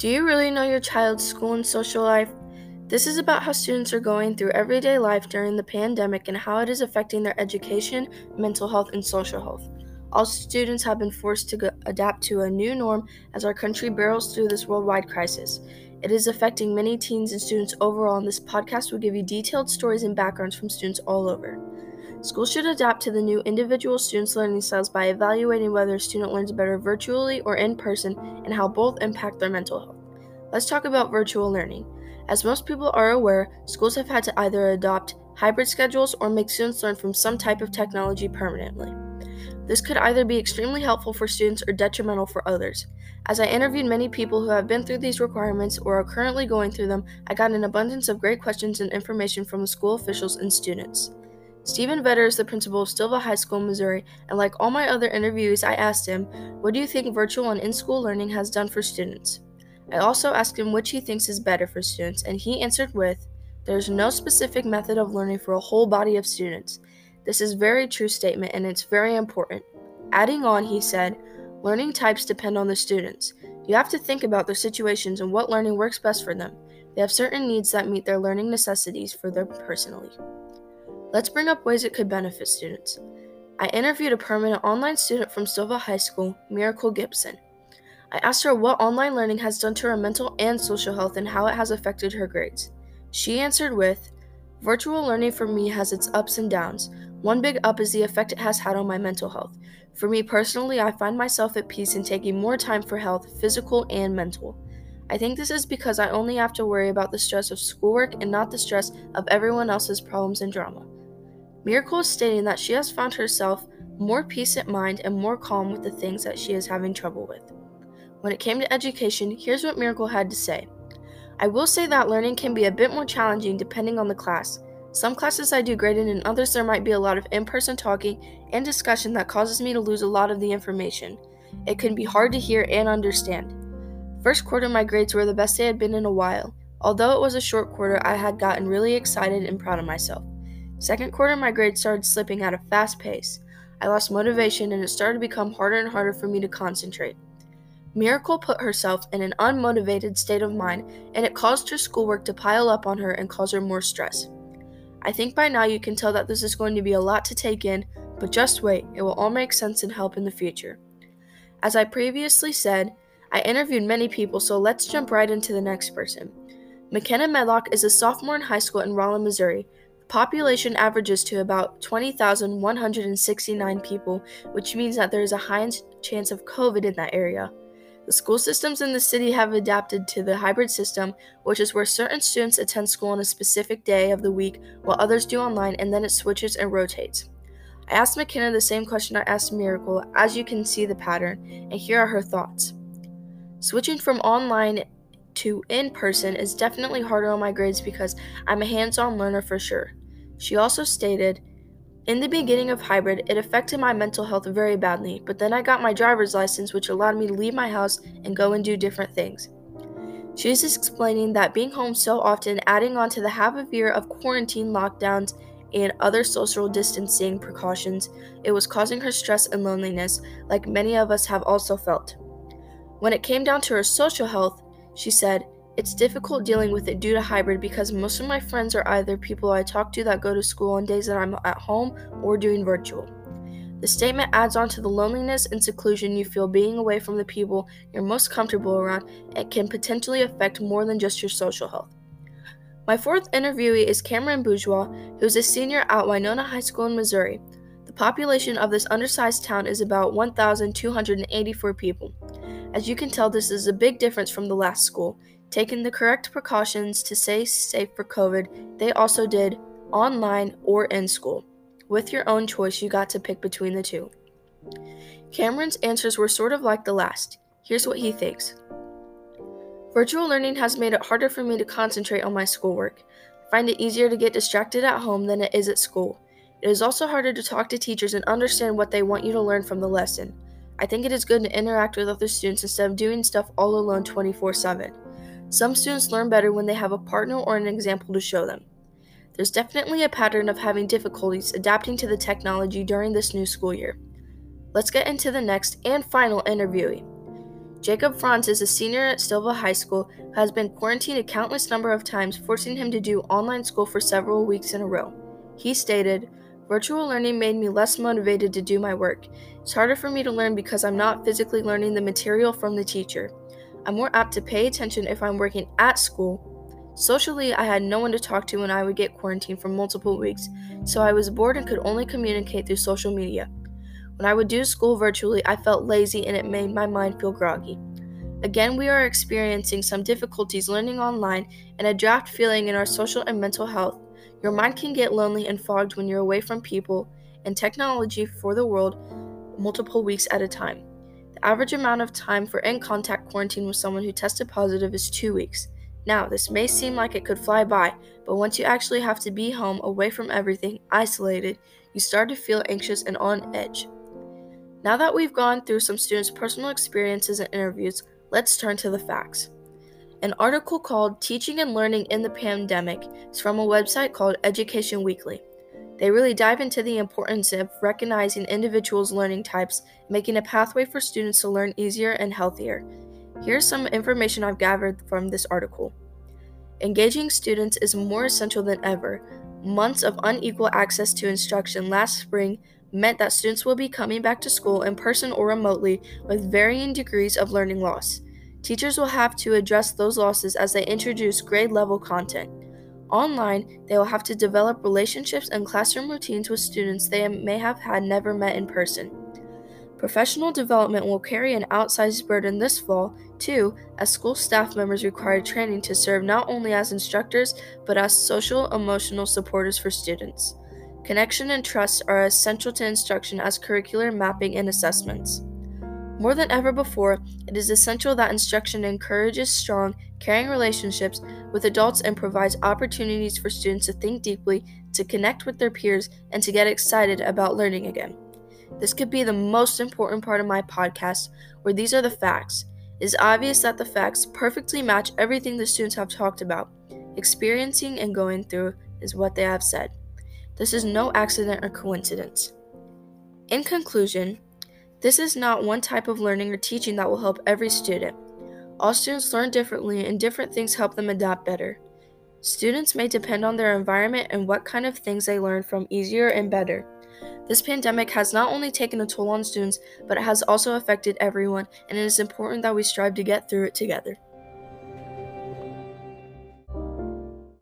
Do you really know your child's school and social life? This is about how students are going through everyday life during the pandemic and how it is affecting their education, mental health, and social health. All students have been forced to go- adapt to a new norm as our country barrels through this worldwide crisis. It is affecting many teens and students overall, and this podcast will give you detailed stories and backgrounds from students all over. Schools should adapt to the new individual students' learning styles by evaluating whether a student learns better virtually or in person and how both impact their mental health. Let's talk about virtual learning. As most people are aware, schools have had to either adopt hybrid schedules or make students learn from some type of technology permanently. This could either be extremely helpful for students or detrimental for others. As I interviewed many people who have been through these requirements or are currently going through them, I got an abundance of great questions and information from the school officials and students. Stephen Vetter is the principal of Steelville High School, Missouri, and like all my other interviewees, I asked him, What do you think virtual and in school learning has done for students? I also asked him which he thinks is better for students, and he answered with, There's no specific method of learning for a whole body of students. This is very true statement and it's very important. Adding on, he said, Learning types depend on the students. You have to think about their situations and what learning works best for them. They have certain needs that meet their learning necessities for them personally. Let's bring up ways it could benefit students. I interviewed a permanent online student from Silva High School, Miracle Gibson. I asked her what online learning has done to her mental and social health and how it has affected her grades. She answered with Virtual learning for me has its ups and downs. One big up is the effect it has had on my mental health. For me personally, I find myself at peace in taking more time for health, physical and mental. I think this is because I only have to worry about the stress of schoolwork and not the stress of everyone else's problems and drama. Miracle is stating that she has found herself more peace at mind and more calm with the things that she is having trouble with. When it came to education, here's what Miracle had to say. I will say that learning can be a bit more challenging depending on the class. Some classes I do great in, and others there might be a lot of in person talking and discussion that causes me to lose a lot of the information. It can be hard to hear and understand. First quarter, my grades were the best they had been in a while. Although it was a short quarter, I had gotten really excited and proud of myself. Second quarter, my grades started slipping at a fast pace. I lost motivation and it started to become harder and harder for me to concentrate. Miracle put herself in an unmotivated state of mind, and it caused her schoolwork to pile up on her and cause her more stress. I think by now you can tell that this is going to be a lot to take in, but just wait, it will all make sense and help in the future. As I previously said, I interviewed many people, so let's jump right into the next person. McKenna Medlock is a sophomore in high school in Rolla, Missouri population averages to about 20,169 people, which means that there is a high chance of COVID in that area. The school systems in the city have adapted to the hybrid system, which is where certain students attend school on a specific day of the week while others do online, and then it switches and rotates. I asked McKenna the same question I asked Miracle, as you can see the pattern, and here are her thoughts. Switching from online to in person is definitely harder on my grades because I'm a hands on learner for sure. She also stated, in the beginning of hybrid, it affected my mental health very badly, but then I got my driver's license, which allowed me to leave my house and go and do different things. She is explaining that being home so often, adding on to the half a year of quarantine lockdowns and other social distancing precautions, it was causing her stress and loneliness, like many of us have also felt. When it came down to her social health, she said, it's difficult dealing with it due to hybrid because most of my friends are either people I talk to that go to school on days that I'm at home or doing virtual. The statement adds on to the loneliness and seclusion you feel being away from the people you're most comfortable around and can potentially affect more than just your social health. My fourth interviewee is Cameron Bourgeois, who is a senior at Winona High School in Missouri. The population of this undersized town is about 1,284 people. As you can tell, this is a big difference from the last school. Taking the correct precautions to stay safe for COVID, they also did online or in school. With your own choice, you got to pick between the two. Cameron's answers were sort of like the last. Here's what he thinks Virtual learning has made it harder for me to concentrate on my schoolwork. I find it easier to get distracted at home than it is at school. It is also harder to talk to teachers and understand what they want you to learn from the lesson. I think it is good to interact with other students instead of doing stuff all alone 24 7. Some students learn better when they have a partner or an example to show them. There's definitely a pattern of having difficulties adapting to the technology during this new school year. Let's get into the next and final interviewee. Jacob Franz is a senior at Steelville High School who has been quarantined a countless number of times, forcing him to do online school for several weeks in a row. He stated, Virtual learning made me less motivated to do my work. It's harder for me to learn because I'm not physically learning the material from the teacher. I'm more apt to pay attention if I'm working at school. Socially, I had no one to talk to when I would get quarantined for multiple weeks, so I was bored and could only communicate through social media. When I would do school virtually, I felt lazy and it made my mind feel groggy. Again, we are experiencing some difficulties learning online and a draft feeling in our social and mental health. Your mind can get lonely and fogged when you're away from people and technology for the world multiple weeks at a time. Average amount of time for in contact quarantine with someone who tested positive is two weeks. Now, this may seem like it could fly by, but once you actually have to be home, away from everything, isolated, you start to feel anxious and on edge. Now that we've gone through some students' personal experiences and interviews, let's turn to the facts. An article called Teaching and Learning in the Pandemic is from a website called Education Weekly. They really dive into the importance of recognizing individuals' learning types, making a pathway for students to learn easier and healthier. Here's some information I've gathered from this article. Engaging students is more essential than ever. Months of unequal access to instruction last spring meant that students will be coming back to school in person or remotely with varying degrees of learning loss. Teachers will have to address those losses as they introduce grade level content. Online, they will have to develop relationships and classroom routines with students they may have had never met in person. Professional development will carry an outsized burden this fall, too, as school staff members require training to serve not only as instructors but as social emotional supporters for students. Connection and trust are essential to instruction as curricular mapping and assessments. More than ever before, it is essential that instruction encourages strong, caring relationships with adults and provides opportunities for students to think deeply, to connect with their peers, and to get excited about learning again. This could be the most important part of my podcast, where these are the facts. It is obvious that the facts perfectly match everything the students have talked about. Experiencing and going through is what they have said. This is no accident or coincidence. In conclusion, this is not one type of learning or teaching that will help every student. All students learn differently, and different things help them adapt better. Students may depend on their environment and what kind of things they learn from easier and better. This pandemic has not only taken a toll on students, but it has also affected everyone, and it is important that we strive to get through it together.